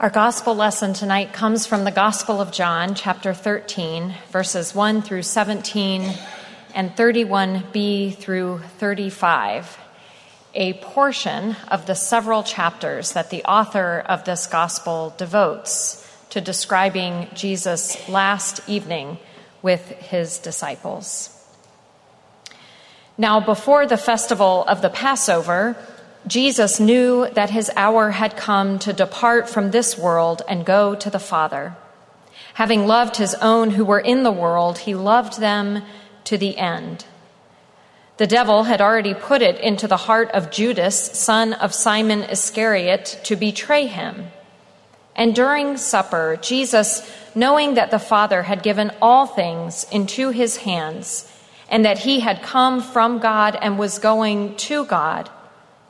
Our gospel lesson tonight comes from the Gospel of John, chapter 13, verses 1 through 17 and 31b through 35, a portion of the several chapters that the author of this gospel devotes to describing Jesus' last evening with his disciples. Now, before the festival of the Passover, Jesus knew that his hour had come to depart from this world and go to the Father. Having loved his own who were in the world, he loved them to the end. The devil had already put it into the heart of Judas, son of Simon Iscariot, to betray him. And during supper, Jesus, knowing that the Father had given all things into his hands, and that he had come from God and was going to God,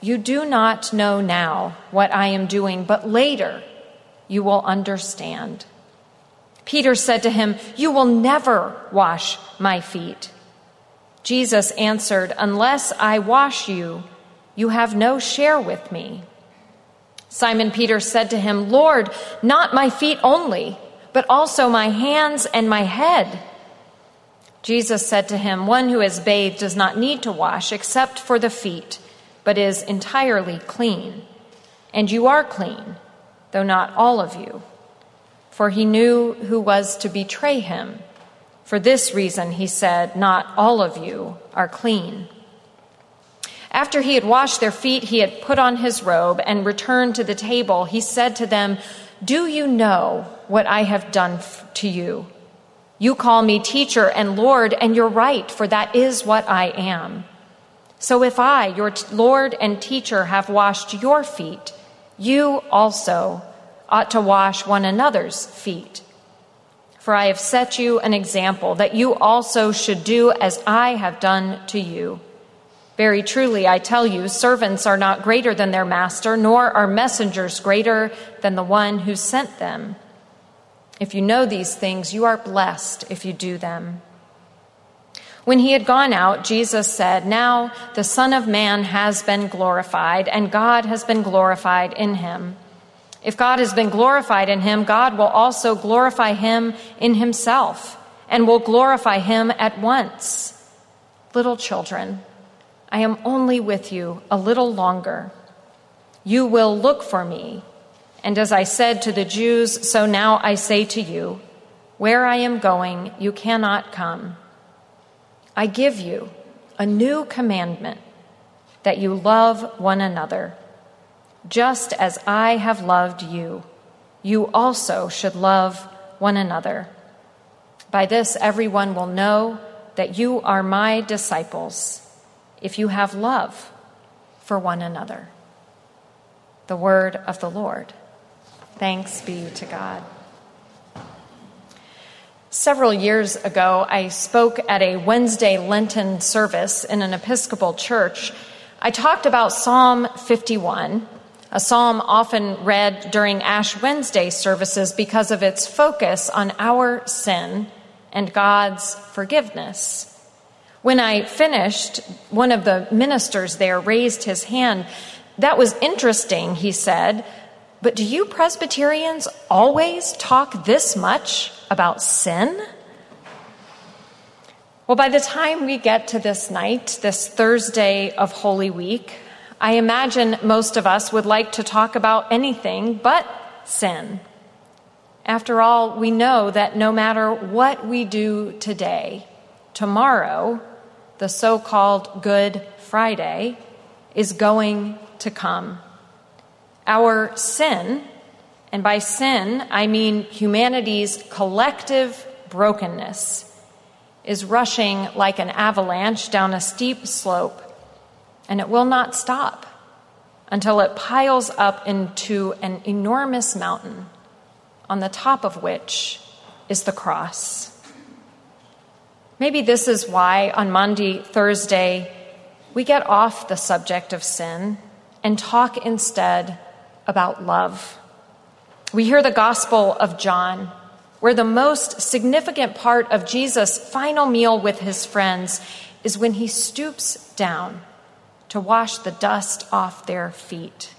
you do not know now what I am doing, but later you will understand. Peter said to him, You will never wash my feet. Jesus answered, Unless I wash you, you have no share with me. Simon Peter said to him, Lord, not my feet only, but also my hands and my head. Jesus said to him, One who is bathed does not need to wash except for the feet but is entirely clean. And you are clean, though not all of you. For he knew who was to betray him. For this reason, he said, Not all of you are clean. After he had washed their feet, he had put on his robe and returned to the table. He said to them, Do you know what I have done to you? You call me teacher and Lord, and you're right, for that is what I am. So if I, your Lord and teacher, have washed your feet, you also ought to wash one another's feet. For I have set you an example that you also should do as I have done to you. Very truly, I tell you, servants are not greater than their master, nor are messengers greater than the one who sent them. If you know these things, you are blessed if you do them. When he had gone out, Jesus said, Now the Son of Man has been glorified, and God has been glorified in him. If God has been glorified in him, God will also glorify him in himself, and will glorify him at once. Little children, I am only with you a little longer. You will look for me. And as I said to the Jews, so now I say to you, Where I am going, you cannot come. I give you a new commandment that you love one another. Just as I have loved you, you also should love one another. By this, everyone will know that you are my disciples if you have love for one another. The word of the Lord. Thanks be to God. Several years ago, I spoke at a Wednesday Lenten service in an Episcopal church. I talked about Psalm 51, a psalm often read during Ash Wednesday services because of its focus on our sin and God's forgiveness. When I finished, one of the ministers there raised his hand. That was interesting, he said. But do you Presbyterians always talk this much about sin? Well, by the time we get to this night, this Thursday of Holy Week, I imagine most of us would like to talk about anything but sin. After all, we know that no matter what we do today, tomorrow, the so called Good Friday, is going to come. Our sin, and by sin I mean humanity's collective brokenness, is rushing like an avalanche down a steep slope, and it will not stop until it piles up into an enormous mountain on the top of which is the cross. Maybe this is why on Maundy, Thursday, we get off the subject of sin and talk instead about love. We hear the Gospel of John, where the most significant part of Jesus' final meal with his friends is when he stoops down to wash the dust off their feet.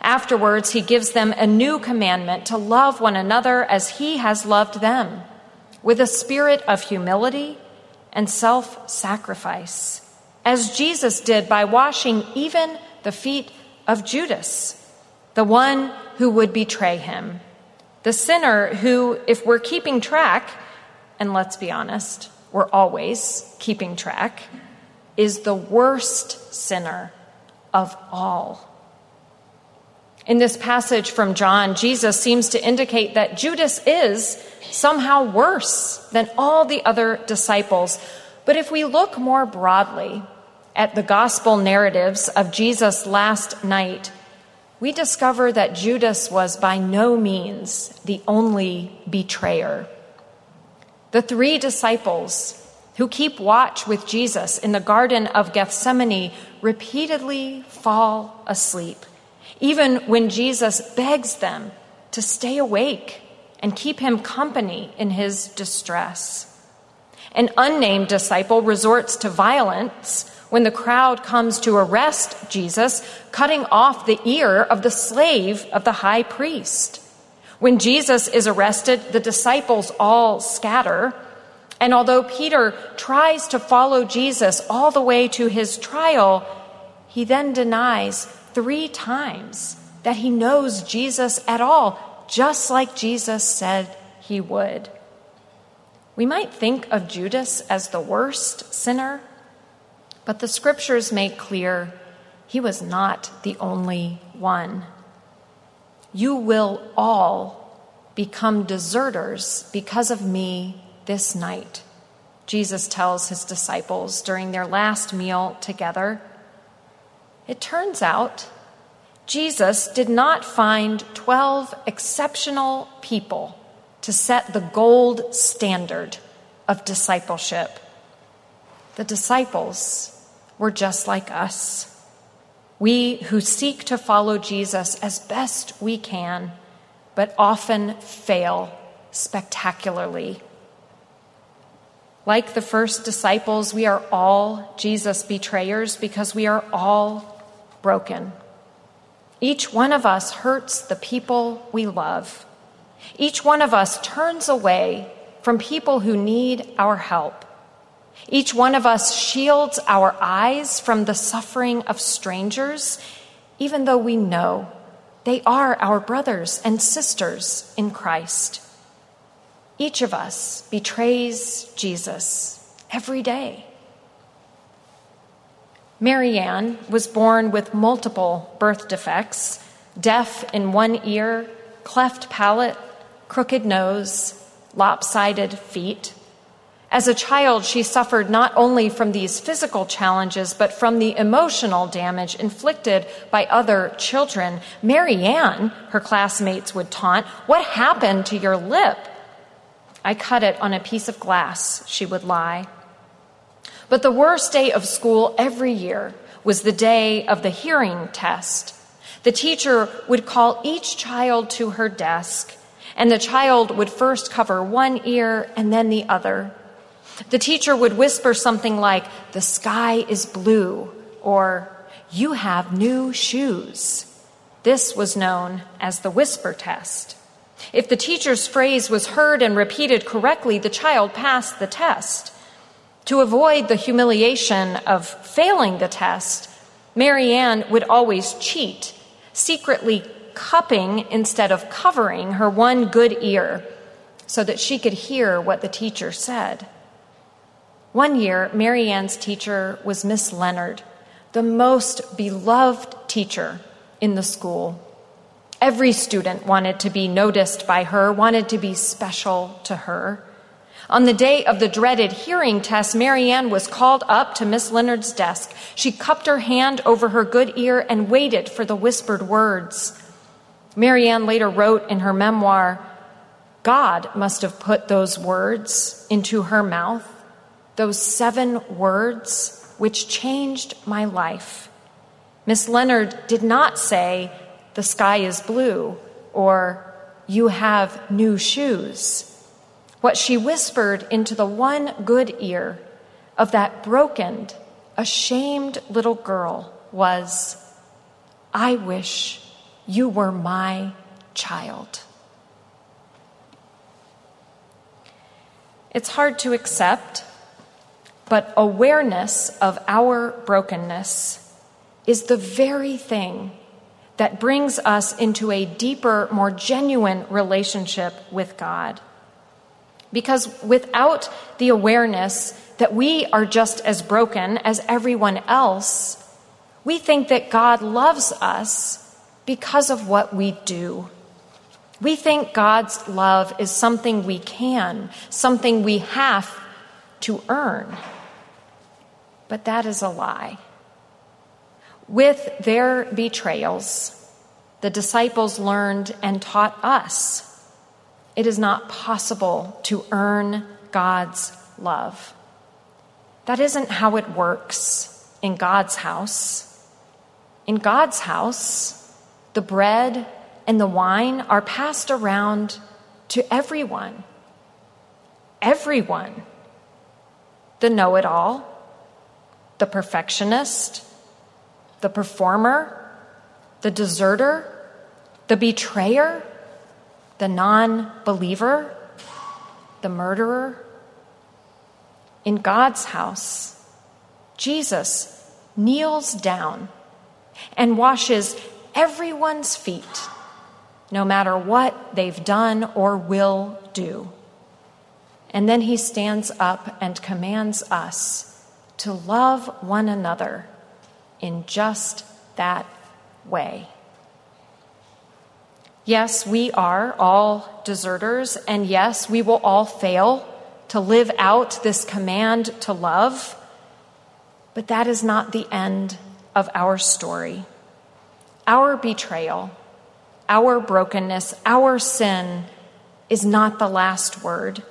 Afterwards, he gives them a new commandment to love one another as he has loved them, with a spirit of humility and self sacrifice, as Jesus did by washing even the feet of Judas, the one who would betray him, the sinner who, if we're keeping track, and let's be honest, we're always keeping track, is the worst sinner of all. In this passage from John, Jesus seems to indicate that Judas is somehow worse than all the other disciples. But if we look more broadly at the gospel narratives of Jesus' last night, we discover that Judas was by no means the only betrayer. The three disciples who keep watch with Jesus in the Garden of Gethsemane repeatedly fall asleep even when Jesus begs them to stay awake and keep him company in his distress. An unnamed disciple resorts to violence when the crowd comes to arrest Jesus, cutting off the ear of the slave of the high priest. When Jesus is arrested, the disciples all scatter. And although Peter tries to follow Jesus all the way to his trial, he then denies three times that he knows Jesus at all, just like Jesus said he would. We might think of Judas as the worst sinner, but the scriptures make clear he was not the only one. You will all become deserters because of me this night, Jesus tells his disciples during their last meal together. It turns out Jesus did not find 12 exceptional people to set the gold standard of discipleship. The disciples were just like us. We who seek to follow Jesus as best we can, but often fail spectacularly. Like the first disciples, we are all Jesus betrayers because we are all broken. Each one of us hurts the people we love. Each one of us turns away from people who need our help. Each one of us shields our eyes from the suffering of strangers, even though we know they are our brothers and sisters in Christ. Each of us betrays Jesus every day. Marianne was born with multiple birth defects deaf in one ear, cleft palate, crooked nose, lopsided feet. As a child, she suffered not only from these physical challenges, but from the emotional damage inflicted by other children. Marianne, her classmates would taunt, What happened to your lip? I cut it on a piece of glass, she would lie. But the worst day of school every year was the day of the hearing test. The teacher would call each child to her desk, and the child would first cover one ear and then the other. The teacher would whisper something like, The sky is blue, or You have new shoes. This was known as the whisper test. If the teacher's phrase was heard and repeated correctly, the child passed the test. To avoid the humiliation of failing the test, Marianne would always cheat, secretly cupping instead of covering her one good ear so that she could hear what the teacher said. One year, Mary Marianne's teacher was Miss Leonard, the most beloved teacher in the school. Every student wanted to be noticed by her, wanted to be special to her. On the day of the dreaded hearing test, Mary Marianne was called up to Miss Leonard's desk. She cupped her hand over her good ear and waited for the whispered words. Mary Marianne later wrote in her memoir, God must have put those words into her mouth, those seven words which changed my life. Miss Leonard did not say, The sky is blue, or You have new shoes. What she whispered into the one good ear of that broken, ashamed little girl was, I wish you were my child. It's hard to accept, but awareness of our brokenness is the very thing that brings us into a deeper, more genuine relationship with God. Because without the awareness that we are just as broken as everyone else, we think that God loves us because of what we do. We think God's love is something we can, something we have to earn. But that is a lie. With their betrayals, the disciples learned and taught us it is not possible to earn God's love. That isn't how it works in God's house. In God's house, the bread and the wine are passed around to everyone. Everyone. The know it all, the perfectionist, the performer, the deserter, the betrayer, the non believer, the murderer. In God's house, Jesus kneels down and washes everyone's feet, no matter what they've done or will do. And then he stands up and commands us to love one another in just that way. Yes, we are all deserters, and yes, we will all fail to live out this command to love, but that is not the end of our story. Our betrayal, our brokenness, our sin is not the last word.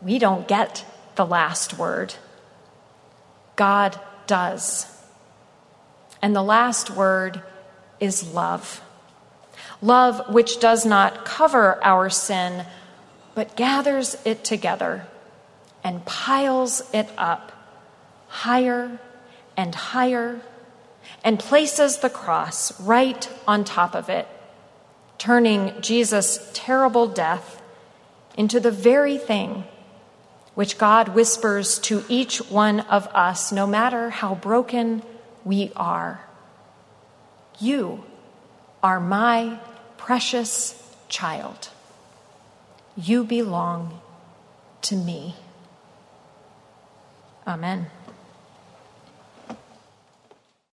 We don't get the last word. God does. And the last word is love. Love which does not cover our sin, but gathers it together and piles it up higher and higher and places the cross right on top of it, turning Jesus' terrible death into the very thing which God whispers to each one of us, no matter how broken we are. You are my precious child. You belong to me. Amen.